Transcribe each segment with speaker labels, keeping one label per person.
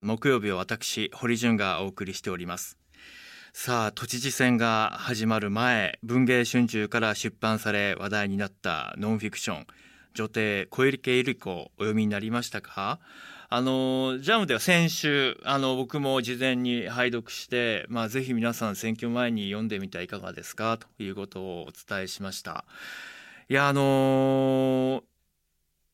Speaker 1: 木曜日は私堀潤がお送りしております。さあ都知事選が始まる前文藝春秋から出版され話題になったノンフィクション女帝小池百合子お読みになりましたか？あのジャムでは先週あの僕も事前に拝読して、まあ、ぜひ皆さん選挙前に読んでみてはいかがですか？ということをお伝えしました。いやあのー、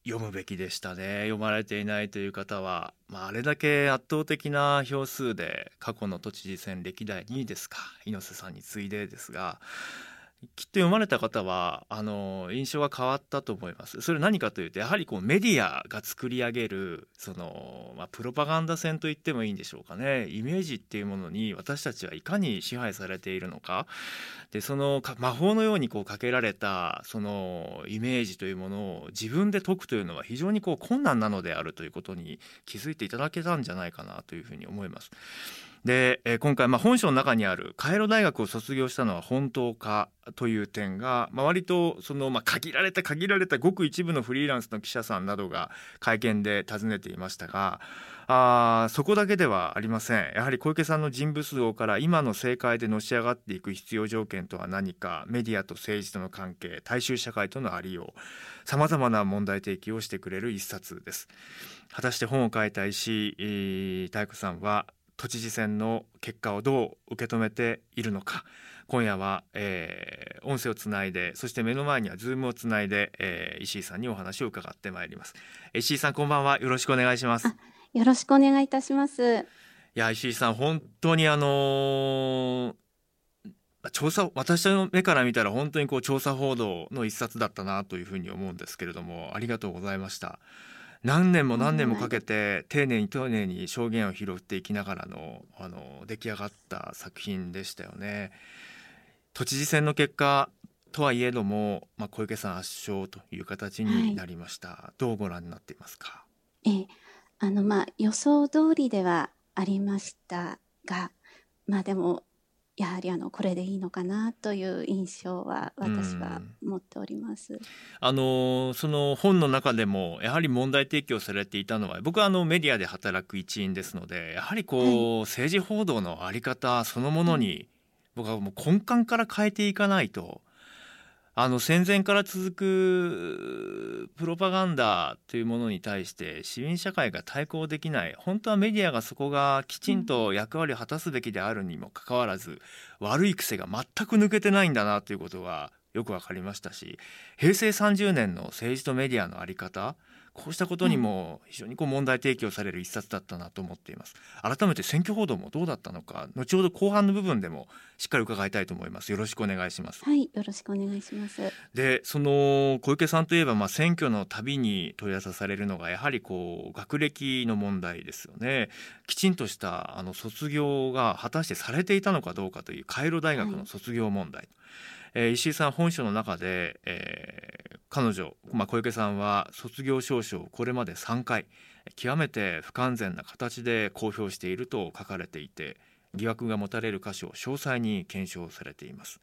Speaker 1: 読むべきでしたね。読まれていないという方は、まあ、あれだけ圧倒的な票数で過去の都知事選歴代2位ですか猪瀬さんに次いでですがきっと読まれた方はあの印象が変わったと思います。それ何かというとやはりこうメディアが作り上げるその、まあ、プロパガンダ戦と言ってもいいんでしょうかねイメージっていうものに私たちはいかに支配されているのかでその魔法のようにこうかけられたそのイメージというものを自分で解くというのは非常にこう困難なのであるということに気づいていただけたんじゃないかなというふうに思います。で、えー、今回、まあ、本書の中にあるカイロ大学を卒業したのは本当かという点が、まあ、割とその、まあ、限られた限られたごく一部のフリーランスの記者さんなどが会見で尋ねていましたがあそこだけではありません。やはり小池さんの人物像から今の政界でのし上がっていく必要条件とは何かメディアと政治との関係大衆社会とのありようさまざまな問題提起をしてくれる一冊です。果たして本を書いた石井妙子さんは都知事選の結果をどう受け止めているのか。今夜は、えー、音声をつないでそして目の前にはズームをつないで、えー、石井さんにお話を伺ってまいります。石井さんこんばんは。よろしくお願いします。
Speaker 2: よろしくお願いいたします。い
Speaker 1: や石井さん本当にあのー調査私の目から見たら本当にこう調査報道の一冊だったなというふうに思うんですけれどもありがとうございました。何年も何年もかけて丁寧に丁寧に証言を拾っていきながらのあの出来上がった作品でしたよね。都知事選の結果とはいえども、まあ、小池さん圧勝という形になりました、はい、どうご覧になっていますか？
Speaker 2: え。あのまあ予想通りではありましたがまあでもやはりあのこれでいいのかなという印象は私は持っております。
Speaker 1: あのその本の中でもやはり問題提起をされていたのは僕はあのメディアで働く一員ですのでやはりこう、はい、政治報道のあり方そのものに僕はもう根幹から変えていかないと。あの戦前から続くプロパガンダというものに対して市民社会が対抗できない。本当はメディアがそこがきちんと役割を果たすべきであるにもかかわらず悪い癖が全く抜けてないんだなということがよく分かりましたし平成30年の政治とメディアの在り方こうしたことにも非常にこう問題提起をされる一冊だったなと思っています。改めて選挙報道もどうだったのか後ほど後半の部分でもしっかり伺いたいと思います。よろしくお願いします。
Speaker 2: はいよろしくお願いします。
Speaker 1: でその小池さんといえばまあ選挙のたびに問い合わせされるのがやはりこう学歴の問題ですよね。きちんとしたあの卒業が果たしてされていたのかどうかというカイロ大学の卒業問題、はいえー、石井さん本書の中で、えー、彼女、まあ、小池さんは卒業証書をこれまで3回極めて不完全な形で公表していると書かれていて疑惑が持たれる箇所を詳細に検証されています。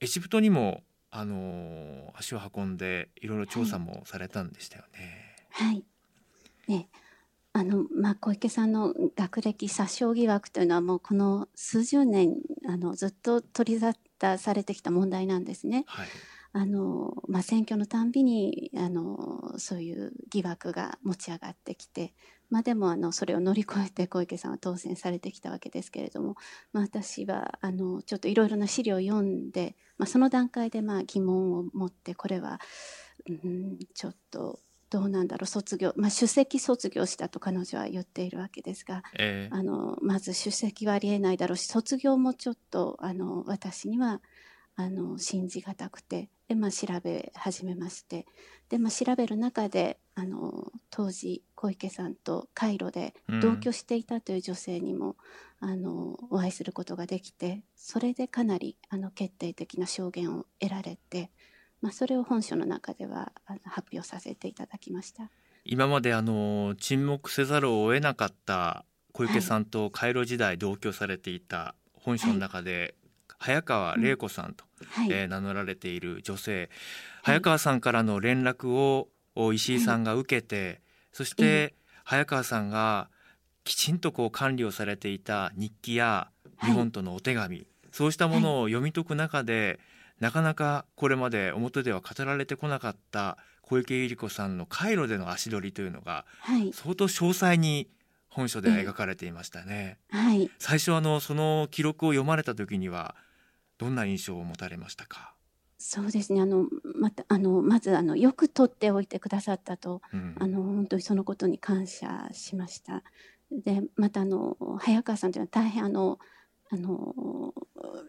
Speaker 1: エジプトにもあの足を運んでいろいろ調査もされたんでしたよね。
Speaker 2: はい、ね。あのまあ、小池さんの学歴詐称疑惑というのはもうこの数十年あのずっと取り沙汰されてきた問題なんですね。はいあのまあ、選挙のたんびにあのそういう疑惑が持ち上がってきて、まあ、でもあのそれを乗り越えて小池さんは当選されてきたわけですけれども、まあ、私はあのちょっといろいろな資料を読んで、まあ、その段階でまあ疑問を持ってこれは、うん、ちょっとどうなんだろう卒業、まあ、首席卒業したと彼女は言っているわけですが、えー、あのまず首席はありえないだろうし卒業もちょっとあの私にはあの信じがたくてで、まあ、調べ始めましてで、まあ、調べる中であの当時小池さんとカイロで同居していたという女性にも、うん、あのお会いすることができてそれでかなりあの決定的な証言を得られて。まあ、それを本書の中ではあの発表させていただきました。
Speaker 1: 今まであの沈黙せざるを得なかった小池さんとカイロ時代同居されていた本書の中で、早川玲子さんと、はい、えー、名乗られている女性、早川さんからの連絡を石井さんが受けて、そして早川さんがきちんとこう管理をされていた日記や日本とのお手紙、はい、そうしたものを読み解く中で、なかなかこれまで表では語られてこなかった小池百合子さんのカイロでの足取りというのが、相当詳細に本書で描かれていましたね。
Speaker 2: はい、
Speaker 1: 最初あのその記録を読まれた時にはどんな印象を持たれましたか？
Speaker 2: そうですねあのまたあのまずあのよく取っておいてくださったと、うん、あの本当にそのことに感謝しました。でまたあの早川さんというのは大変あのあの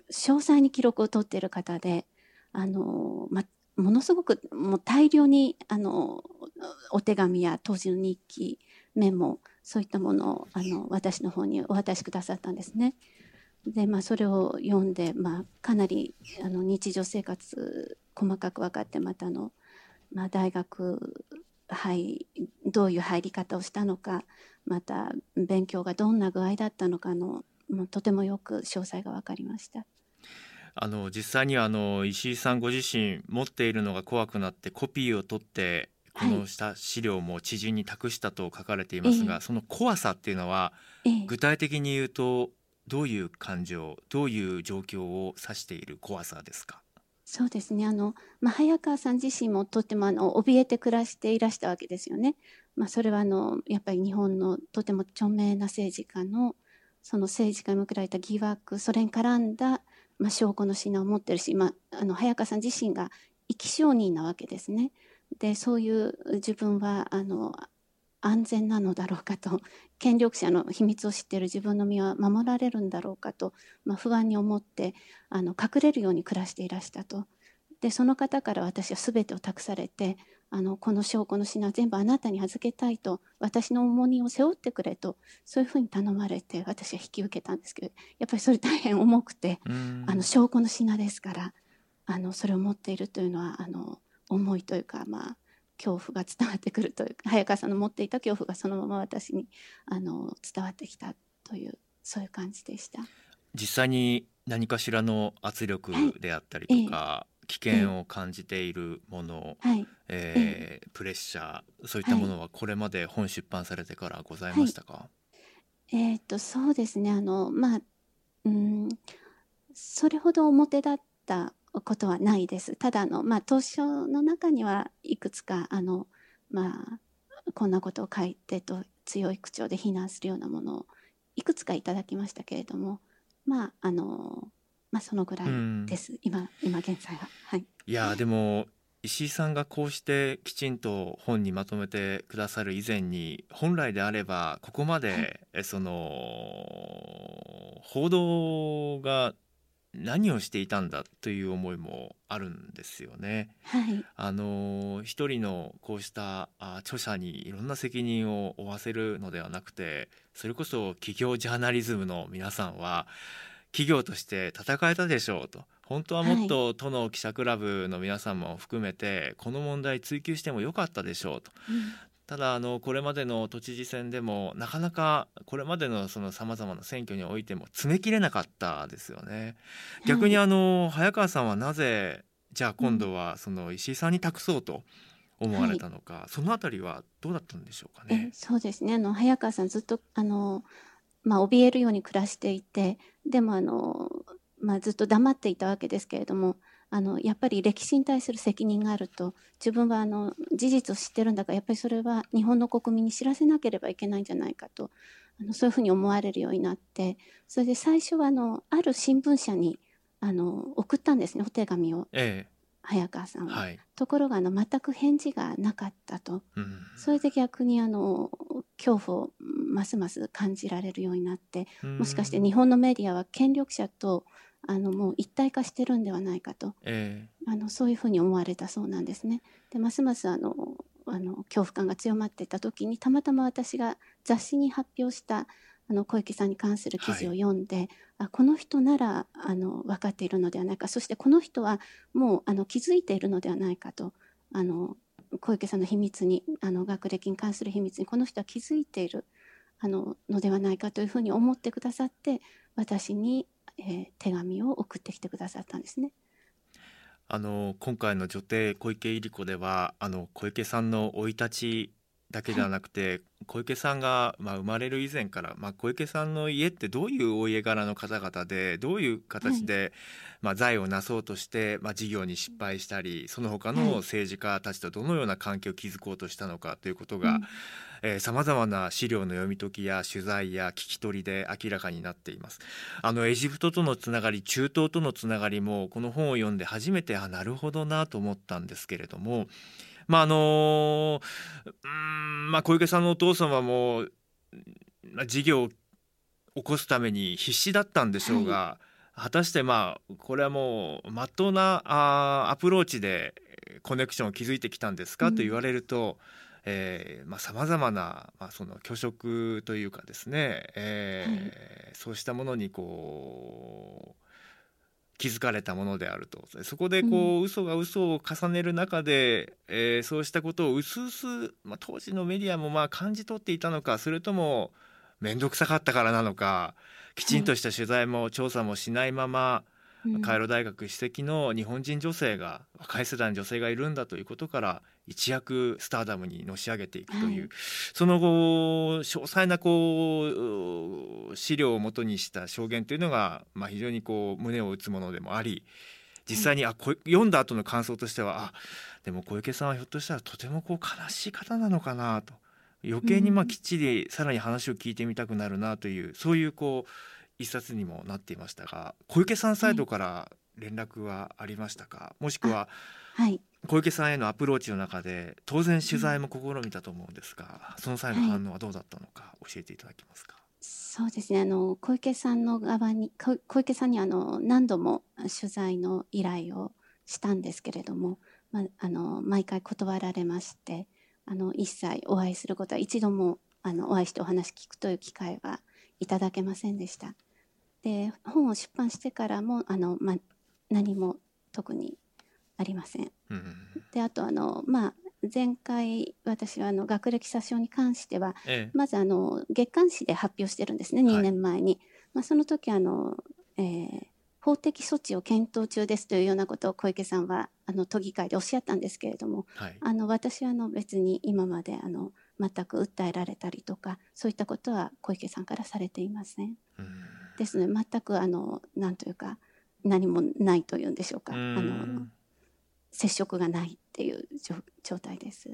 Speaker 2: 詳細に記録を取っている方であの、ま、ものすごくもう大量にあのお手紙や当時の日記メモそういったものをあの私の方にお渡しくださったんですね。でまあ、それを読んで、まあ、かなりあの日常生活細かく分かってまたの、まあ、大学入どういう入り方をしたのかまた勉強がどんな具合だったのかのもうとてもよく詳細が分かりました。
Speaker 1: あの実際にはあの石井さんご自身持っているのが怖くなってコピーを取ってこのした資料も知人に託したと書かれていますが、はい、その怖さっていうのは、具体的に言うとどういう感情どういう状況を指している怖さですか？
Speaker 2: そうですねあの、まあ、早川さん自身もとてもあの怯えて暮らしていらしたわけですよね。まあ、それはあのやっぱり日本のとても著名な政治家のその政治家に向けられた疑惑それに絡んだ、まあ、証拠の品を持ってるし、まあ、あの早川さん自身が生き証人なわけですね。でそういう自分はあの安全なのだろうかと権力者の秘密を知っている自分の身は守られるんだろうかと、まあ、不安に思ってあの隠れるように暮らしていらしたと。でその方から私は全てを託されてあのこの証拠の品は全部あなたに預けたいと私の重荷を背負ってくれとそういうふうに頼まれて私は引き受けたんですけどやっぱりそれ大変重くてあの証拠の品ですからあのそれを持っているというのはあの重いというかまあ恐怖が伝わってくるというか早川さんの持っていた恐怖がそのまま私にあの伝わってきたというそういう感じでした。
Speaker 1: 実際に何かしらの圧力であったりとか、はい、危険を感じているもの、はい、えー、プレッシャーそういったものはこれまで本出版されてからございましたか、は
Speaker 2: い、えー、っとそうですね。あのまあうん。それほど表だったことはないです。ただあの、まあ、当初の中にはいくつかあの、まあ、こんなことを書いてと強い口調で非難するようなものをいくつかいただきましたけれどもまああのまあそのぐらいです、今今現在は。はい、
Speaker 1: いやでも石井さんがこうしてきちんと本にまとめてくださる以前に本来であればここまで、はい、その報道が何をしていたんだという思いもあるんですよね。
Speaker 2: はい、
Speaker 1: あの一人のこうしたあ著者にいろんな責任を負わせるのではなくてそれこそ企業ジャーナリズムの皆さんは企業として戦えたでしょうと。本当はもっと都の記者クラブの皆さんも含めてこの問題追及してもよかったでしょうと、ただあのこれまでの都知事選でもなかなかこれまでのそのさまざまな選挙においても詰め切れなかったですよね。逆にあの早川さんはなぜじゃあ今度はその石井さんに託そうと思われたのか、はい、そのあたりはどうだったんでしょうかね。
Speaker 2: そうですね。あの早川さんずっとあの、まあ、怯えるように暮らしていてでもあの、まあ、ずっと黙っていたわけですけれどもあのやっぱり歴史に対する責任があると自分はあの事実を知ってるんだからやっぱりそれは日本の国民に知らせなければいけないんじゃないかとあのそういうふうに思われるようになってそれで最初はあのある新聞社にあの送ったんですねお手紙を、ええ、早川さんは。はい、ところがあの全く返事がなかったと、うん、それで逆にあの恐怖をますます感じられるようになってもしかして日本のメディアは権力者とあのもう一体化してるんではないかと、えー、あのそういうふうに思われたそうなんですね。でますますあのあの恐怖感が強まっていた時にたまたま私が雑誌に発表したあの小池さんに関する記事を読んで、はい、あこの人ならあの分かっているのではないかそしてこの人はもうあの気づいているのではないかとあの小池さんの秘密にあの学歴に関する秘密にこの人は気づいているあののではないかというふうに思ってくださって私にえー、手紙を送ってきてくださったんですね。
Speaker 1: あの今回の女帝小池百合子ではあの小池さんの生い立ちだけではなくて、はい、小池さんが、まあ、生まれる以前から、まあ、小池さんの家ってどういうお家柄の方々でどういう形で、はい、まあ、財を成そうとして、まあ、事業に失敗したりその他の政治家たちとどのような関係を築こうとしたのかということがさまざまな資料の読み解きや取材や聞き取りで明らかになっています。あのエジプトとのつながり中東とのつながりもこの本を読んで初めてあなるほどなと思ったんですけれどもまああのうんまあ小池さんのお父様も、まあ、事業を起こすために必死だったんでしょうが、はい、果たしてまあこれはもうまっとうなあアプローチでコネクションを築いてきたんですか、と言われると。えーまあ、様々な、まあ、その虚飾というかですね、えー、はい、そうしたものにこう気づかれたものであると。そこでこう、うん、嘘が嘘を重ねる中で、えー、そうしたことをうすうす、まあ、当時のメディアもまあ感じ取っていたのかそれとも面倒くさかったからなのかきちんとした取材も調査もしないまま、カイロ大学首席の日本人女性が若い世代の女性がいるんだということから一躍スターダムにのし上げていくという、はい、その後詳細なこう資料をもとにした証言というのが、まあ、非常にこう胸を打つものでもあり実際に、あこ読んだ後の感想としてはあでも小池さんはひょっとしたらとてもこう悲しい方なのかなと余計にまあきっちりさらに話を聞いてみたくなるなという、そういうこう一冊にもなっていましたが小池さんサイドから連絡はありましたか、もしくは、はい、小池さんへのアプローチの中で当然取材も試みたと思うんですが、その際の反応はどうだったのか教えていただけますか？
Speaker 2: そうですね。あの小池さんの側に小池さんにあの何度も取材の依頼をしたんですけれども、まあの毎回断られましてあの一切お会いすることは一度もあのお会いしてお話聞くという機会はいただけませんでした。で本を出版してからもあの、ま、何も特にありません。うん、であとあの、まあ、前回私はあの学歴詐称に関しては、ええ、まずあの月刊誌で発表してるんですね2年前に。はい、まあ、その時あの、えー、法的措置を検討中ですというようなことを小池さんはあの都議会でおっしゃったんですけれども、はい、あの私はあの別に今まであの全く訴えられたりとかそういったことは小池さんからされていません。ですので全くあのなんというか何もないというんでしょうか。あの接触がないっていう状態です。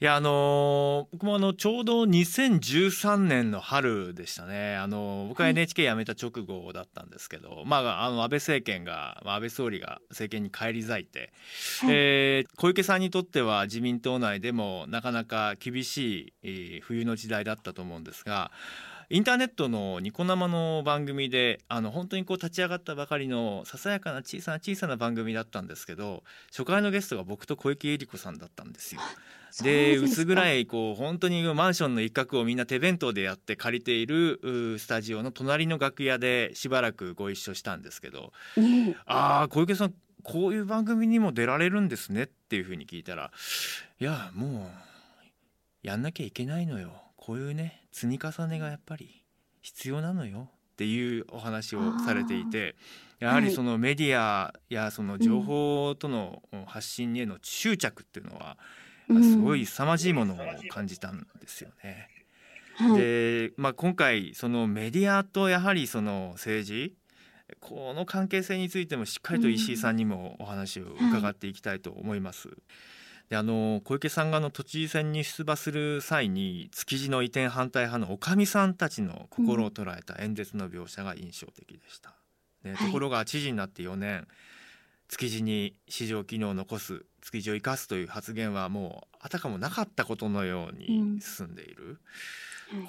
Speaker 1: いやあのー、僕もあのちょうど2013年の春でしたね、あのー、僕は NHK 辞めた直後だったんですけど、はい、まあ、あの安倍政権が、まあ、安倍総理が政権に返り咲いて、はい、えー、小池さんにとっては自民党内でもなかなか厳しい冬の時代だったと思うんですがインターネットのニコ生の番組であの本当にこう立ち上がったばかりのささやかな小さな小さな番組だったんですけど初回のゲストが僕と小池百合子さんだったんですよ。で薄暗いこう本当にマンションの一角をみんな手弁当でやって借りているスタジオの隣の楽屋でしばらくご一緒したんですけど、ね、ああ小池さんこういう番組にも出られるんですねっていうふうに聞いたらいやもうやんなきゃいけないのよ。こういうね積み重ねがやっぱり必要なのよっていうお話をされていてやはりそのメディアやその情報との発信への執着っていうのはすごい凄まじいものを感じたんですよね。で、まあ、今回そのメディアとやはりその政治この関係性についてもしっかりと石井さんにもお話を伺っていきたいと思います。であの小池さんがの都知事選に出馬する際に築地の移転反対派のおかみさんたちの心を捉えた演説の描写が印象的でした。ね、ところが知事になって4年築地に市場機能を残す築地を生かすという発言はもうあたかもなかったことのように進ん。でいる、うん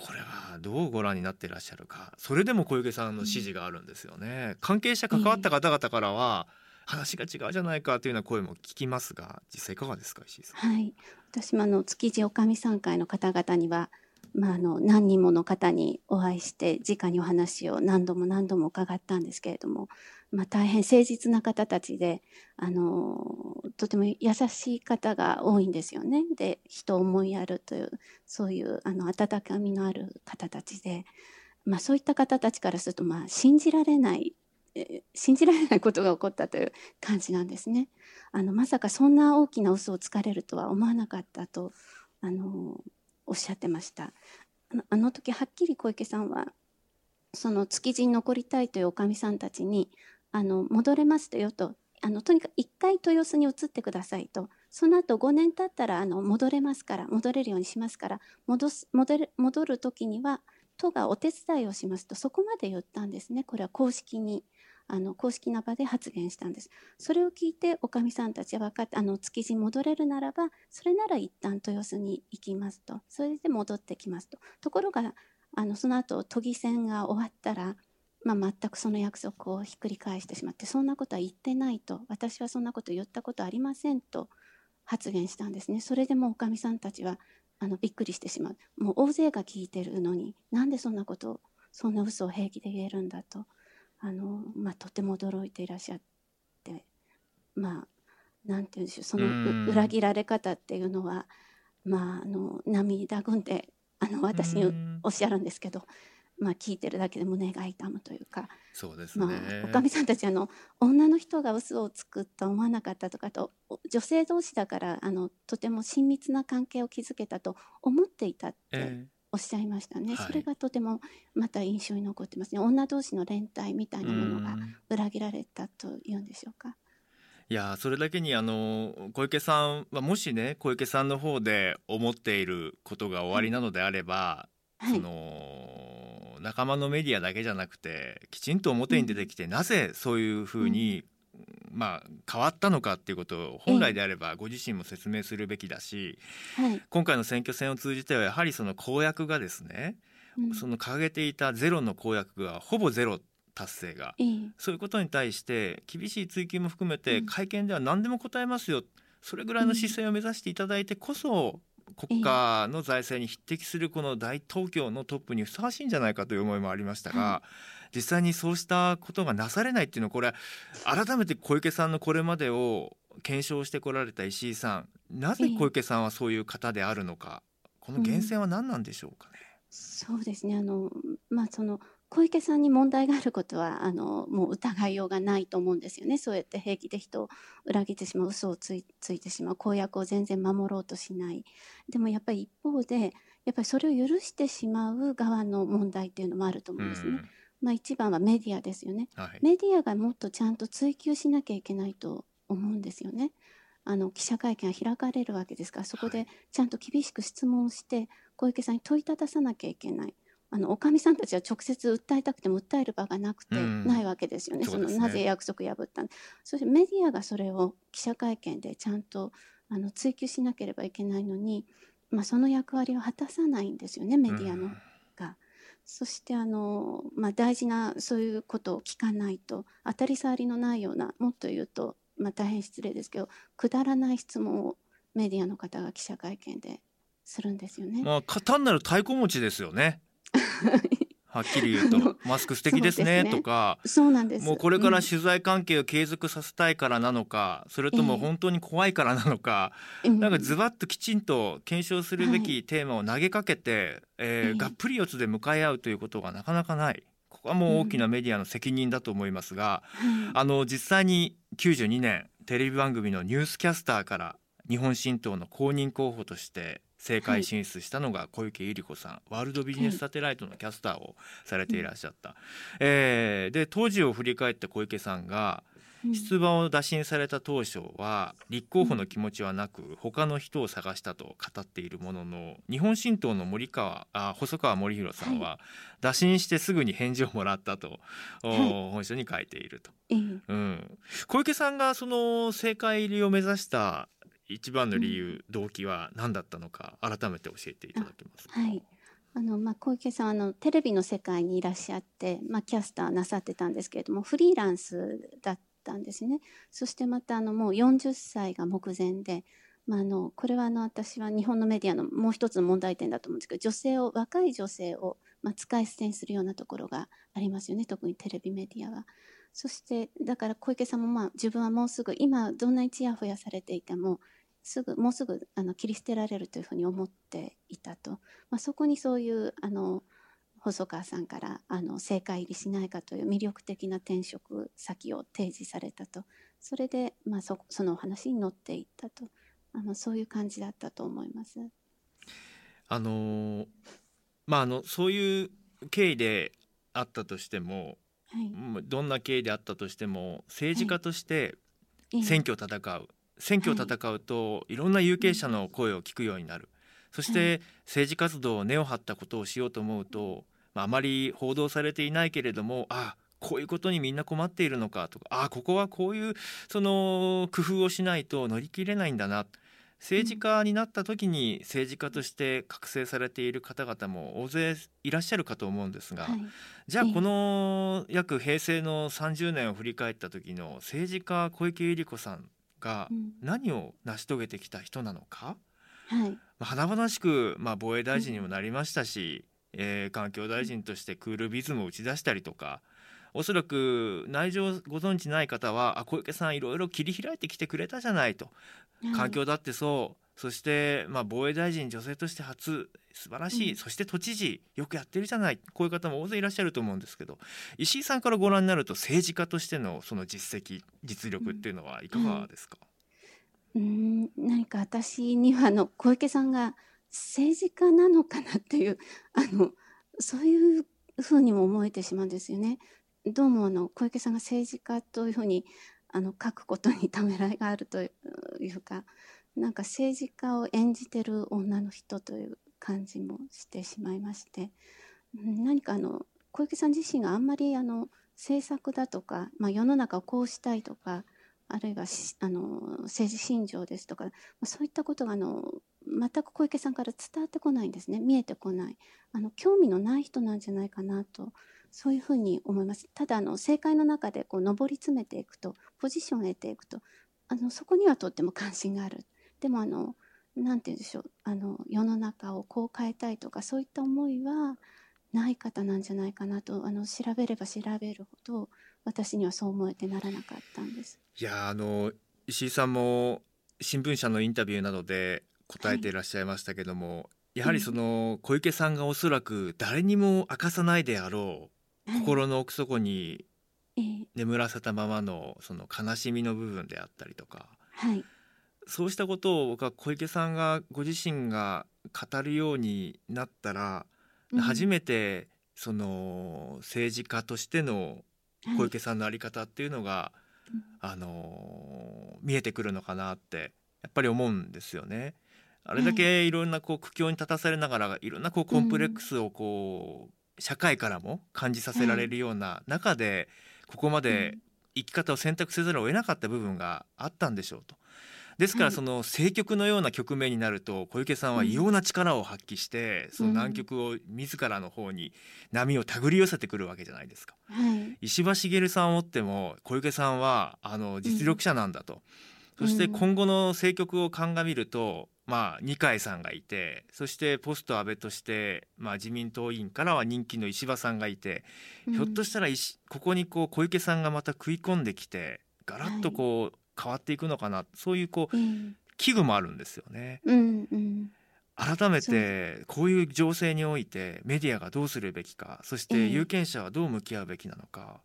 Speaker 1: これはどうご覧になっていらっしゃるか。それでも小池さんの支持があるんですよね。関係者関わった方々からは、話が違うじゃないかというような声も聞きますが実際いかがですか石井さ
Speaker 2: ん。はい、私もあの築地おかみさん会の方々にはまあ、あの何人もの方にお会いして直にお話を何度も何度も伺ったんですけれども、まあ、大変誠実な方たちであのとても優しい方が多いんですよね。で人を思いやるというそういうあの温かみのある方たちで、まあ、そういった方たちからすると、まあ、信じられない信じられないことが起こったという感じなんですね。あのまさかそんな大きな嘘をつかれるとは思わなかったとあのおっしゃってました。あの時はっきり小池さんはその築地に残りたいというおかみさんたちにあの戻れますとよとあのとにかく1回豊洲に移ってくださいとその後5年経ったらあの戻れますから戻れるようにしますから戻す戻る戻る時には都がお手伝いをしますとそこまで言ったんですね。これは公式に。あの公式な場で発言したんです。それを聞いておかみさんたちは分かってあの築地に戻れるならばそれなら一旦豊洲に行きますと。それで戻ってきますと。ところがあのその後都議選が終わったらまあ、全くその約束をひっくり返してしまってそんなことは言ってないと。私はそんなこと言ったことありませんと。発言したんですね。それでもおかみさんたちはあのびっくりしてしまう。もう大勢が聞いてるのになんでそんなことをそんな嘘を平気で言えるんだと。あの、まあ、とても驚いていらっしゃってまあなんて言うんでしょうその裏切られ方っていうのは、まあ、あの涙ぐんであの私におっしゃるんですけど。まあ、聞いてるだけで胸が痛むというか
Speaker 1: そうですね、ま
Speaker 2: あ、おかみさんたちあの女の人が嘘をつくと思わなかったとかと女性同士だからあのとても親密な関係を築けたと思っていたっておっしゃいましたね、えー、それがとてもまた印象に残ってますね、はい、女同士の連帯みたいなものが裏切られたというんでしょうか。
Speaker 1: いやそれだけにあの小池さんはもしね小池さんの方で思っていることが終わりなのであれば、はい、その仲間のメディアだけじゃなくてきちんと表に出てきて、うん、なぜそういうふうに、まあ、変わったのかっていうことを本来であればご自身も説明するべきだし、はい、今回の選挙戦を通じてはやはりその公約がですね、うん、その掲げていたゼロの公約がほぼゼロ達成が、そういうことに対して厳しい追及も含めて会見では何でも答えますよ、それぐらいの姿勢を目指していただいてこそ国家の財政に匹敵するこの大東京のトップにふさわしいんじゃないかという思いもありましたが、実際にそうしたことがなされないっていうのはこれ改めて小池さんのこれまでを検証してこられた石井さんなぜ小池さんはそういう方であるのか、この源泉は何なんでしょうかね？
Speaker 2: そうですね。あの、まあ、その小池さんに問題があることはあのもう疑いようがないと思うんですよね。そうやって平気で人を裏切ってしまう嘘をついついてしまう公約を全然守ろうとしない。でもやっぱり一方でやっぱりそれを許してしまう側の問題っていうのもあると思うんですね。まあ、一番はメディアですよね、はい、メディアがもっとちゃんと追求しなきゃいけないと思うんですよね。あの記者会見が開かれるわけですからそこでちゃんと厳しく質問して小池さんに問いたださなきゃいけない。あのおかみさんたちは直接訴えたくても訴える場がなくて、ないわけですよね、そのなぜ約束破ったそしてメディアがそれを記者会見でちゃんとあの追及しなければいけないのに、まあ、その役割を果たさないんですよねメディアの。がそしてあの、まあ、大事なそういうことを聞かないと当たり障りのないようなもっと言うと、まあ、大変失礼ですけどくだらない質問をメディアの方が記者会見でするんですよね。
Speaker 1: まあ、単なる太鼓持ちですよね。はっきり言うとマスク素敵ですねとか
Speaker 2: そうなんです。
Speaker 1: もうこれから取材関係を継続させたいからなのか、それとも本当に怖いからなのか、なんかズバッときちんと検証するべきテーマを投げかけて、えがっぷり四つで向かい合うということがなかなかない。ここはもう大きなメディアの責任だと思いますが、あの実際に92年テレビ番組のニュースキャスターから日本新党の公認候補として政界進出したのが小池百合子さん、はい、ワールドビジネスサテライトのキャスターをされていらっしゃった、はい、えー、で当時を振り返って小池さんが出馬を打診された当初は立候補の気持ちはなく他の人を探したと語っているものの日本新党の森川あ細川森弘さんは打診してすぐに返事をもらったと、はい、本書に書いていると、うん、小池さんがその政界入りを目指した一番の理由、うん、動機は何だったのか改めて教えていただけますか？
Speaker 2: はいあのまあ、小池さんあのテレビの世界にいらっしゃって、まあ、キャスターなさってたんですけれどもフリーランスだったんですねそしてまたあのもう40歳が目前で、まあ、あのこれはあの私は日本のメディアのもう一つの問題点だと思うんですけど女性を若い女性を、まあ、使い捨てにするようなところがありますよね特にテレビメディアは。そしてだから小池さんもまあ自分はもうすぐ今どんなにちやほやされていてもすぐもうすぐあの切り捨てられるというふうに思っていたと、まあ、そこにそういうあの細川さんからあの政界入りしないかという魅力的な転職先を提示されたと。それで、まあそ、そのお話に乗っていったと。あのそういう感じだったと思います。
Speaker 1: あのまああのそういう経緯であったとしても、はい、どんな経緯であったとしても政治家として選挙を戦う、はい、選挙を戦うとい。ろんな有権者の声を聞くようになる、そして政治活動を根を張ったことをしようと思うと、まあ、あまり報道されていないけれどもあこういうことにみんな困っているのかとかあここはこういうその工夫をしないと乗り切れないんだな。政治家になった時に政治家として覚醒されている方々も大勢いらっしゃるかと思うんですが、はい、じゃあこの約平成の30年を振り返った時の政治家小池百合子さんが何を成し遂げてきた人なのか、はい、華々しく、まあ、防衛大臣にもなりましたし、えー、環境大臣としてクールビズムを打ち出したりとかおそらく内情ご存知ない方はあ小池さんいろいろ切り開いてきてくれたじゃないと。環境だってそう、そして、まあ、防衛大臣女性として初素晴らしい、うん、そして都知事よくやってるじゃない。こういう方も大勢いらっしゃると思うんですけど石井さんからご覧になると政治家としてのその実績実力っていうのはいかがですか、
Speaker 2: うん、うん、何か私にはあの小池さんが政治家なのかなっていうあのそういうふうにも思えてしまうんですよね。どうもあの小池さんが政治家というふうにあの書くことにためらいがあるというかなんか政治家を演じてる女の人という感じもしてしまいまして何かあの小池さん自身があんまりあの政策だとか、まあ、世の中をこうしたいとかあるいはあの政治信条ですとか、まあ、そういったことがあの全く小池さんから伝わってこないんですね。見えてこない。あの興味のない人なんじゃないかなとそういうふうに思います。ただあの政界の中でこう上り詰めていくとポジションを得ていくとあのそこにはとっても関心がある。でもあのなんて言うんでしょうあの世の中をこう変えたいとかそういった思いはない方なんじゃないかなとあの調べれば調べるほど私にはそう思えてならなかったんです。
Speaker 1: いやあの石井さんも新聞社のインタビューなどで答えていらっしゃいましたけども、はい、やはりその小池さんがおそらく誰にも明かさないであろう、はい、心の奥底に眠らせたままのその悲しみの部分であったりとか、はい、そうしたことを僕は小池さんがご自身が語るようになったら、うん、初めてその政治家としての小池さんの在り方っていうのが、はい、あの見えてくるのかなってやっぱり思うんですよね。あれだけい。ろんなこう苦境に立たされながらいろんなこうコンプレックスをこう社会からも感じさせられるような中でここまで生き方を選択せざるを得なかった部分があったんでしょうと。ですからその政局のような局面になると小池さんは異様な力を発揮してその難局を自らの方に波を手繰り寄せてくるわけじゃないですか。石破茂さんをもっても小池さんはあの実力者なんだと。そして今後の政局を鑑みるとまあ、二階さんがいてそしてポスト安倍として、まあ、自民党員からは人気の石破さんがいて、うん、ひょっとしたらここにこう小池さんがまた食い込んできてガラッとこう、変わっていくのかなそういうこう、うん、危惧もあるんですよね。うんうん、改めてこういう情勢においてメディアがどうするべきかそして有権者はどう向き合うべきなのか、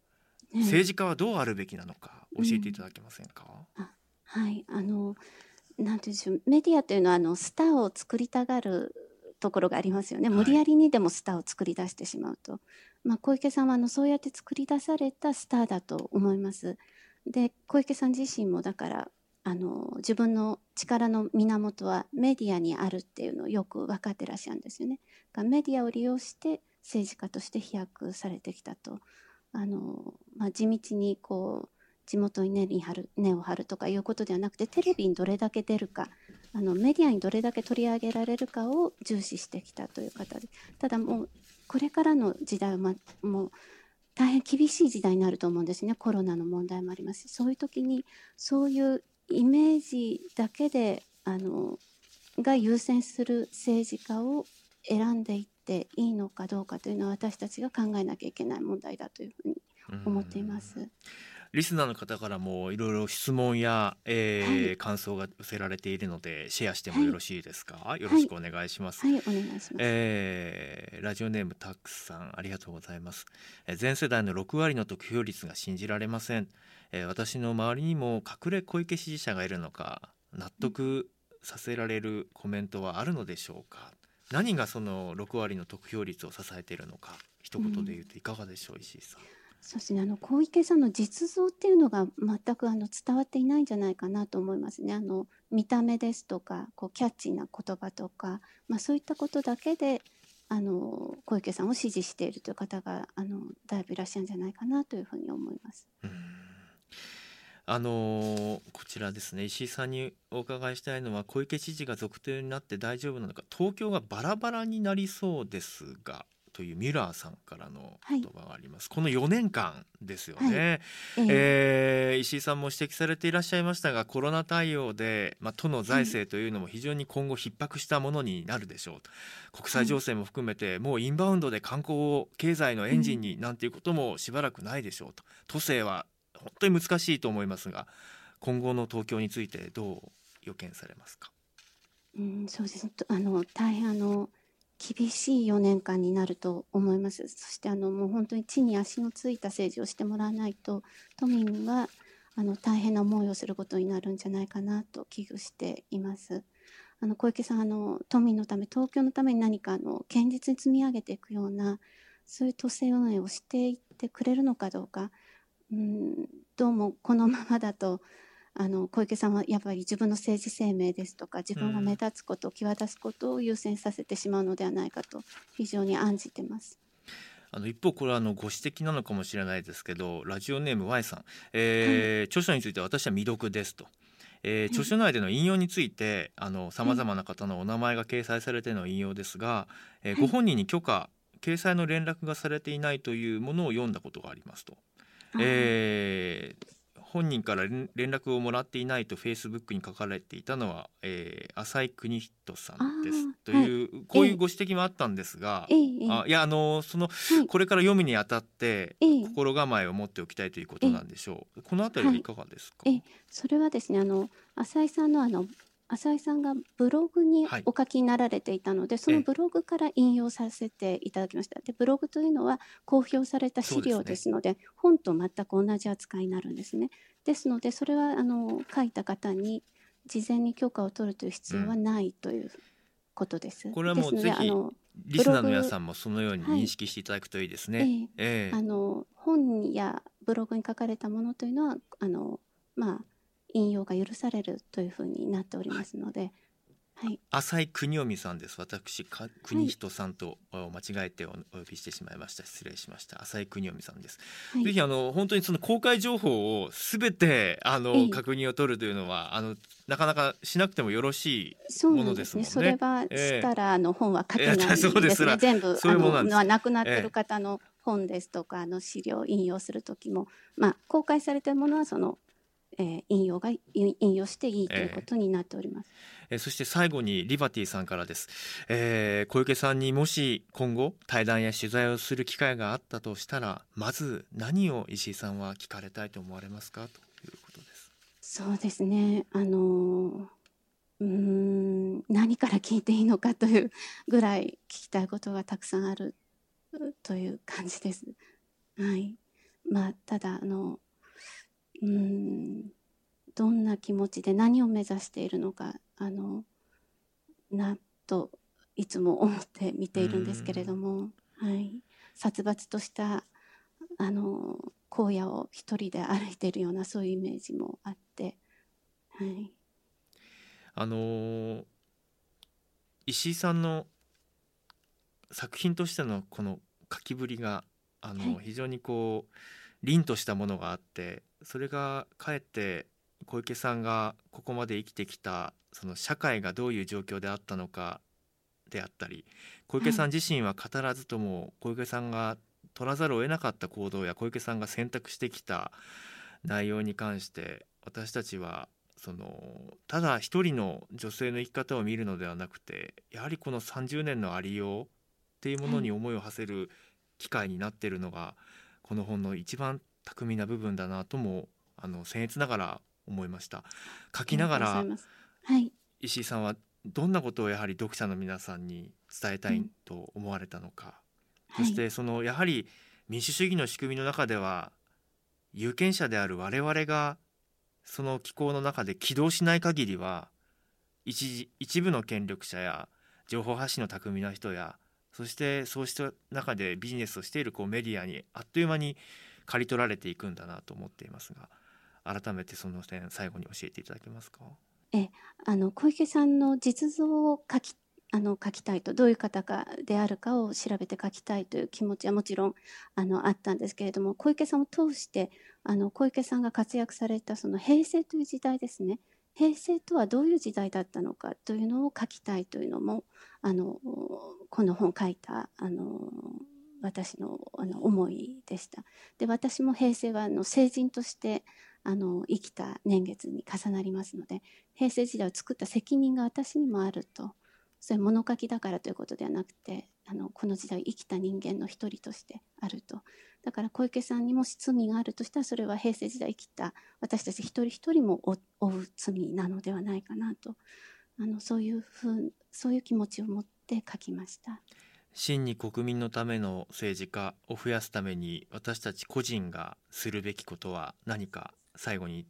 Speaker 1: 政治家はどうあるべきなのか教えていただけませんか、
Speaker 2: はい。あのなんていうんでしょう。メディアというのはあのスターを作りたがるところがありますよね、無理やりにでもスターを作り出してしまうと、まあ、小池さんはあのそうやって作り出されたスターだと思います。で小池さん自身もだからあの自分の力の源はメディアにあるっていうのをよく分かってらっしゃるんですよね。メディアを利用して政治家として飛躍されてきたとあの、まあ、地道にこう地元に根に張る根を張るとかいうことではなくてテレビにどれだけ出るかあのメディアにどれだけ取り上げられるかを重視してきたという方でただもうこれからの時代は、もう大変厳しい時代になると思うんですね。コロナの問題もありますし。そういう時にそういうイメージだけであのが優先する政治家を選んでいっていいのかどうかというのは私たちが考えなきゃいけない問題だというふうに思っています。
Speaker 1: リスナーの方からもいろいろ質問や、えー、はい、感想が寄せられているのでシェアしてもよろしいですか、はい、よろしくお願いします、
Speaker 2: はい、はい、お願いします、
Speaker 1: えー、ラジオネームタックさんありがとうございます、えー、全世代の6割の得票率が信じられません、えー、私の周りにも隠れ小池支持者がいるのか納得させられるコメントはあるのでしょうか？何がその6割の得票率を支えているのか一言で言うといかがでしょう、うん、石井さん。
Speaker 2: そうですねあの小池さんの実像っていうのが全くあの伝わっていないんじゃないかなと思いますね。あの見た目ですとかこうキャッチーな言葉とか、まあ、そういったことだけであの小池さんを支持しているという方があのだいぶいらっしゃるんじゃないかなというふうに思います。
Speaker 1: あのこちらですね石井さんにお伺いしたいのは小池知事が続投になって大丈夫なのか東京がバラバラになりそうですがというミュラーさんからの言葉があります、はい、この4年間ですよね、はい、ええ。ー、石井さんも指摘されていらっしゃいましたがコロナ対応で、まあ、都の財政というのも非常に今後逼迫したものになるでしょうと。国際情勢も含めて、もうインバウンドで観光経済のエンジンになんていうこともしばらくないでしょうと。都政は本当に難しいと思いますが今後の東京についてどう予見されますか？
Speaker 2: うん、そうです。あの大変あの厳しい4年間になると思います。そしてあのもう本当に地に足のついた政治をしてもらわないと都民はあの大変な思いをすることになるんじゃないかなと危惧しています。あの小池さんあの都民のため東京のために何かあの堅実に積み上げていくようなそういう都政運営をしていってくれるのかどうか、うん、どうもこのままだとあの小池さんはやっぱり自分の政治生命ですとか自分が目立つこと、際立つことを優先させてしまうのではないかと非常に案じてます。
Speaker 1: あの一方これはあのご指摘なのかもしれないですけどラジオネーム Y さん、えー、はい、著書について私は未読ですと。えー、著書内での引用についてさまざまな方のお名前が掲載されての引用ですが、えー、ご本人に許可掲載の連絡がされていないというものを読んだことがありますと。えー、本人から連絡をもらっていないとフェイスブックに書かれていたのは、えー、浅井邦人さんです。という、はい、こういうご指摘もあったんですが、えー、あいやあのその、はい、これから読むにあたって、心構えを持っておきたいということなんでしょう。このあたりはいかがですか？
Speaker 2: え。それはですねあの浅井さんのあの浅井さんがブログにお書きになられていたので、はい、そのブログから引用させていただきました。でブログというのは公表された資料ですので、ね、本と全く同じ扱いになるんですね。ですのでそれはあの書いた方に事前に許可を取るという必要はないということです。うん、
Speaker 1: これはもうぜひリスナーの皆さんもそのように認識していただくといいですね。はい、
Speaker 2: えー、あの本やブログに書かれたものというのはあのまあ引用が許されるというふうになっておりますので、
Speaker 1: はい、浅井国臣さんです。私か国人さんと間違えてお呼びしてしまいました。失礼しました。浅井国臣さんです、はい、ぜひあの本当にその公開情報をすべてあの確認を取るというのはあのなかなかしなくてもよろしいものですもんね。
Speaker 2: そ、ね、れはしたら、あの本は書けないです。ね。全部あの亡くなってる方の本ですとか、あの資料を引用する時も、まあ公開されてるものはそのえー、引用が引用していいということになっております。
Speaker 1: えー、そして最後にリバティさんからです、えー、小池さんにもし今後対談や取材をする機会があったとしたらまず何を石井さんは聞かれたいと思われますかということです。
Speaker 2: そうですねあのうん何から聞いていいのかというぐらい聞きたいことがたくさんあるという感じです。はい。まあただあのうん。どんな気持ちで何を目指しているのかあのなといつも思って見ているんですけれども、はい、殺伐としたあの荒野を一人で歩いているようなそういうイメージもあって、はい、
Speaker 1: あの石井さんの作品としてのこの書きぶりがあの、はい、非常にこう凛としたものがあってそれがかえって小池さんがここまで生きてきたその社会がどういう状況であったのかであったり小池さん自身は語らずとも小池さんが取らざるを得なかった行動や小池さんが選択してきた内容に関して私たちはそのただ一人の女性の生き方を見るのではなくてやはりこの30年のありようっていうものに思いを馳せる機会になってるのがこの本の一番巧みな部分だなともあの僭越ながら思いました。書きながら、はい、石井さんはどんなことをやはり読者の皆さんに伝えたいと思われたのか、うん、そしてそのやはり民主主義の仕組みの中では有権者である我々がその機構の中で起動しない限りは一一部の権力者や情報発信の巧みな人やそしてそうした中でビジネスをしているこうメディアにあっという間に刈り取られていくんだなと思っていますが改めてその点最後に教えていただけますか？
Speaker 2: えあの小池さんの実像を書きあの書きたいとどういう方かであるかを調べて書きたいという気持ちはもちろんあのあったんですけれども小池さんを通してあの小池さんが活躍されたその平成という時代ですね。平成とはどういう時代だったのかというのを書きたいというのもあのこの本書いたあの私のあの思いでした。で私も平成はあの成人としてあの生きた年月に重なりますので平成時代を作った責任が私にもあると。それ物書きだからということではなくてあのこの時代生きた人間の一人としてあると。だから小池さんにもし罪があるとしたらそれは平成時代生きた私たち一人一人も負う罪なのではないかなと。あのそういうふうそういう気持ちを持って書きました。
Speaker 1: 真に国民のための政治家を増やすために私たち個人がするべきことは何か最後に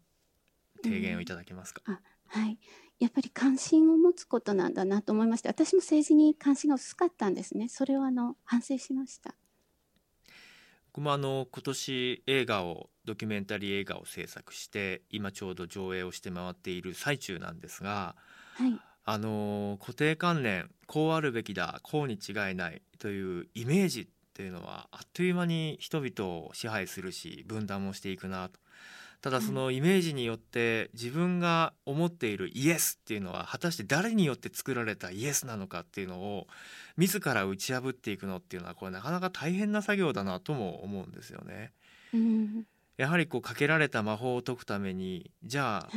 Speaker 1: 提言をいただけますか、
Speaker 2: うん、はい。やっぱり関心を持つことなんだなと思いまして私も政治に関心が薄かったんですね。それをあの反省しました。
Speaker 1: 僕もあの今年映画をドキュメンタリー映画を制作して今ちょうど上映をして回っている最中なんですが、
Speaker 2: はい、
Speaker 1: あの固定観念こうあるべきだこうに違いないというイメージっていうのはあっという間に人々を支配するし分断もしていくなと。ただそのイメージによって自分が思っているイエスっていうのは果たして誰によって作られたイエスなのかっていうのを自ら打ち破っていくのっていうのはこれなかなか大変な作業だなとも思うんですよね。
Speaker 2: うん、
Speaker 1: やはりこうかけられた魔法を解くためにじゃあ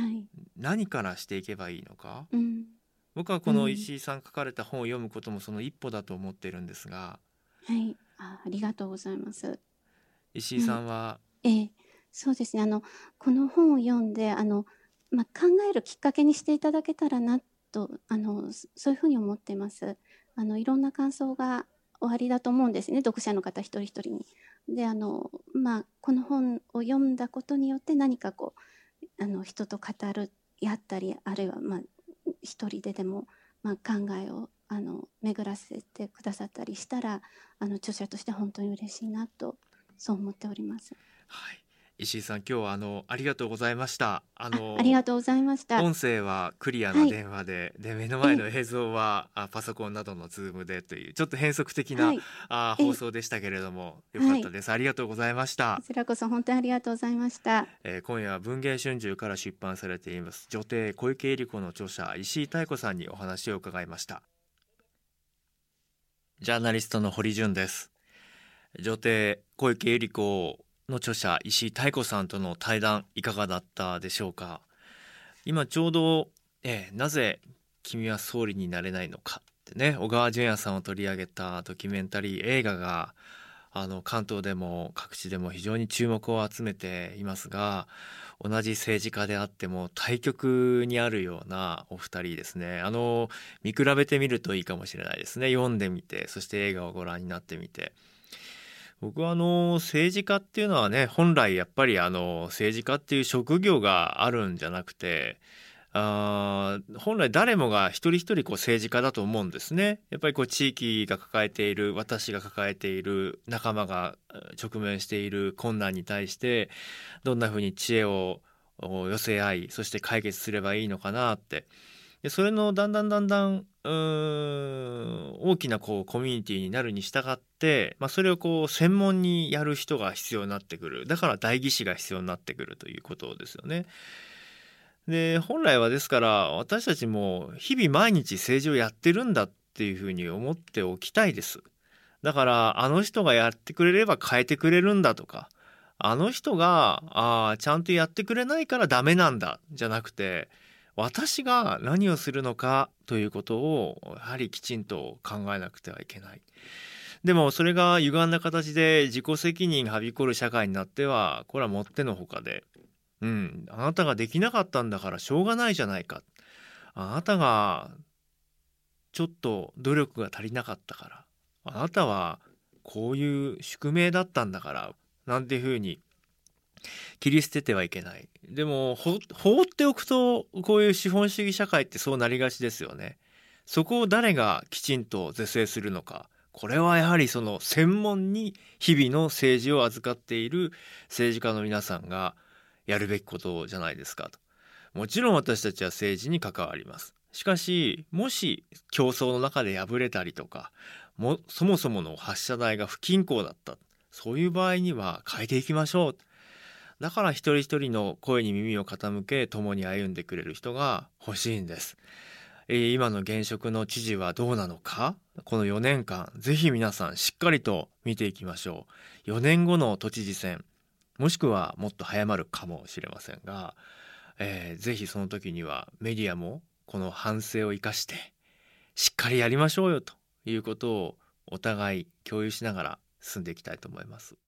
Speaker 1: 何からしていけばいいのか、
Speaker 2: うん、
Speaker 1: 僕はこの石井さん書かれた本を読むこともその一歩だと思ってるんですが、
Speaker 2: はい。あありがとうございます。
Speaker 1: 石井さんは、
Speaker 2: うん、ええ。そうですね。あのこの本を読んであの、まあ、考えるきっかけにしていただけたらなとあのそういうふうに思っています。あのいろんな感想がおありだと思うんですね。読者の方一人一人に。であの、まあ、この本を読んだことによって何かこうあの人と語るやったりあるいは、まあ、一人ででも、まあ、考えをあの巡らせてくださったりしたらあの著者として本当に嬉しいなとそう思っております。
Speaker 1: はい石井さん今日はあのありがとうございました。
Speaker 2: あのありがとうございました。
Speaker 1: 音声はクリアな電話で、はい、で目の前の映像はあパソコンなどのズームでというちょっと変則的な、はい、あ放送でしたけれどもよかったです、はい、ありがとうございました。
Speaker 2: こちらこそ本当にありがとうございました、
Speaker 1: えー、今夜は文藝春秋から出版されています女帝小池百合子の著者石井妙子さんにお話を伺いました。ジャーナリストの堀潤です。女帝小池百合子の著者石井妙子さんとの対談いかがだったでしょうか？今ちょうど、えー、なぜ君は総理になれないのか？ってね小川淳也さんを取り上げたドキュメンタリー映画があの関東でも各地でも非常に注目を集めていますが同じ政治家であっても対極にあるようなお二人ですね。あの見比べてみるといいかもしれないですね。読んでみてそして映画をご覧になってみて。僕はあの政治家っていうのはね本来やっぱりあの政治家っていう職業があるんじゃなくてあ本来誰もが一人一人こう政治家だと思うんですね。やっぱりこう地域が抱えている私が抱えている仲間が直面している困難に対してどんなふうに知恵を寄せ合いそして解決すればいいのかなってでそれのだんだんだんだん大きなこうコミュニティになるに従って、まあ、それをこう専門にやる人が必要になってくるだから代議士が必要になってくるということですよね。で本来はですから私たちも日々毎日政治をやってるんだっていうふうに思っておきたいです。だからあの人がやってくれれば変えてくれるんだとかあの人があちゃんとやってくれないからダメなんだじゃなくて私が何をするのかということをやはりきちんと考えなくてはいけない。でもそれが歪んだ形で自己責任がはびこる社会になってはこれはもってのほかで、うん、あなたができなかったんだからしょうがないじゃないか。あなたがちょっと努力が足りなかったから。あなたはこういう宿命だったんだからなんていうふうに切り捨ててはいけない。でも放っておくとこういう資本主義社会ってそうなりがちですよね。そこを誰がきちんと是正するのかこれはやはりその専門に日々の政治を預かっている政治家の皆さんがやるべきことじゃないですかと。もちろん私たちは政治に関わります。しかしもし競争の中で敗れたりとかもそもそもの発射台が不均衡だったそういう場合には変えていきましょうだから一人一人の声に耳を傾け共に歩んでくれる人が欲しいんです、えー、今の現職の知事はどうなのか？この4年間ぜひ皆さんしっかりと見ていきましょう。4年後の都知事選もしくはもっと早まるかもしれませんが、えー、ぜひその時にはメディアもこの反省を生かしてしっかりやりましょうよということをお互い共有しながら進んでいきたいと思います。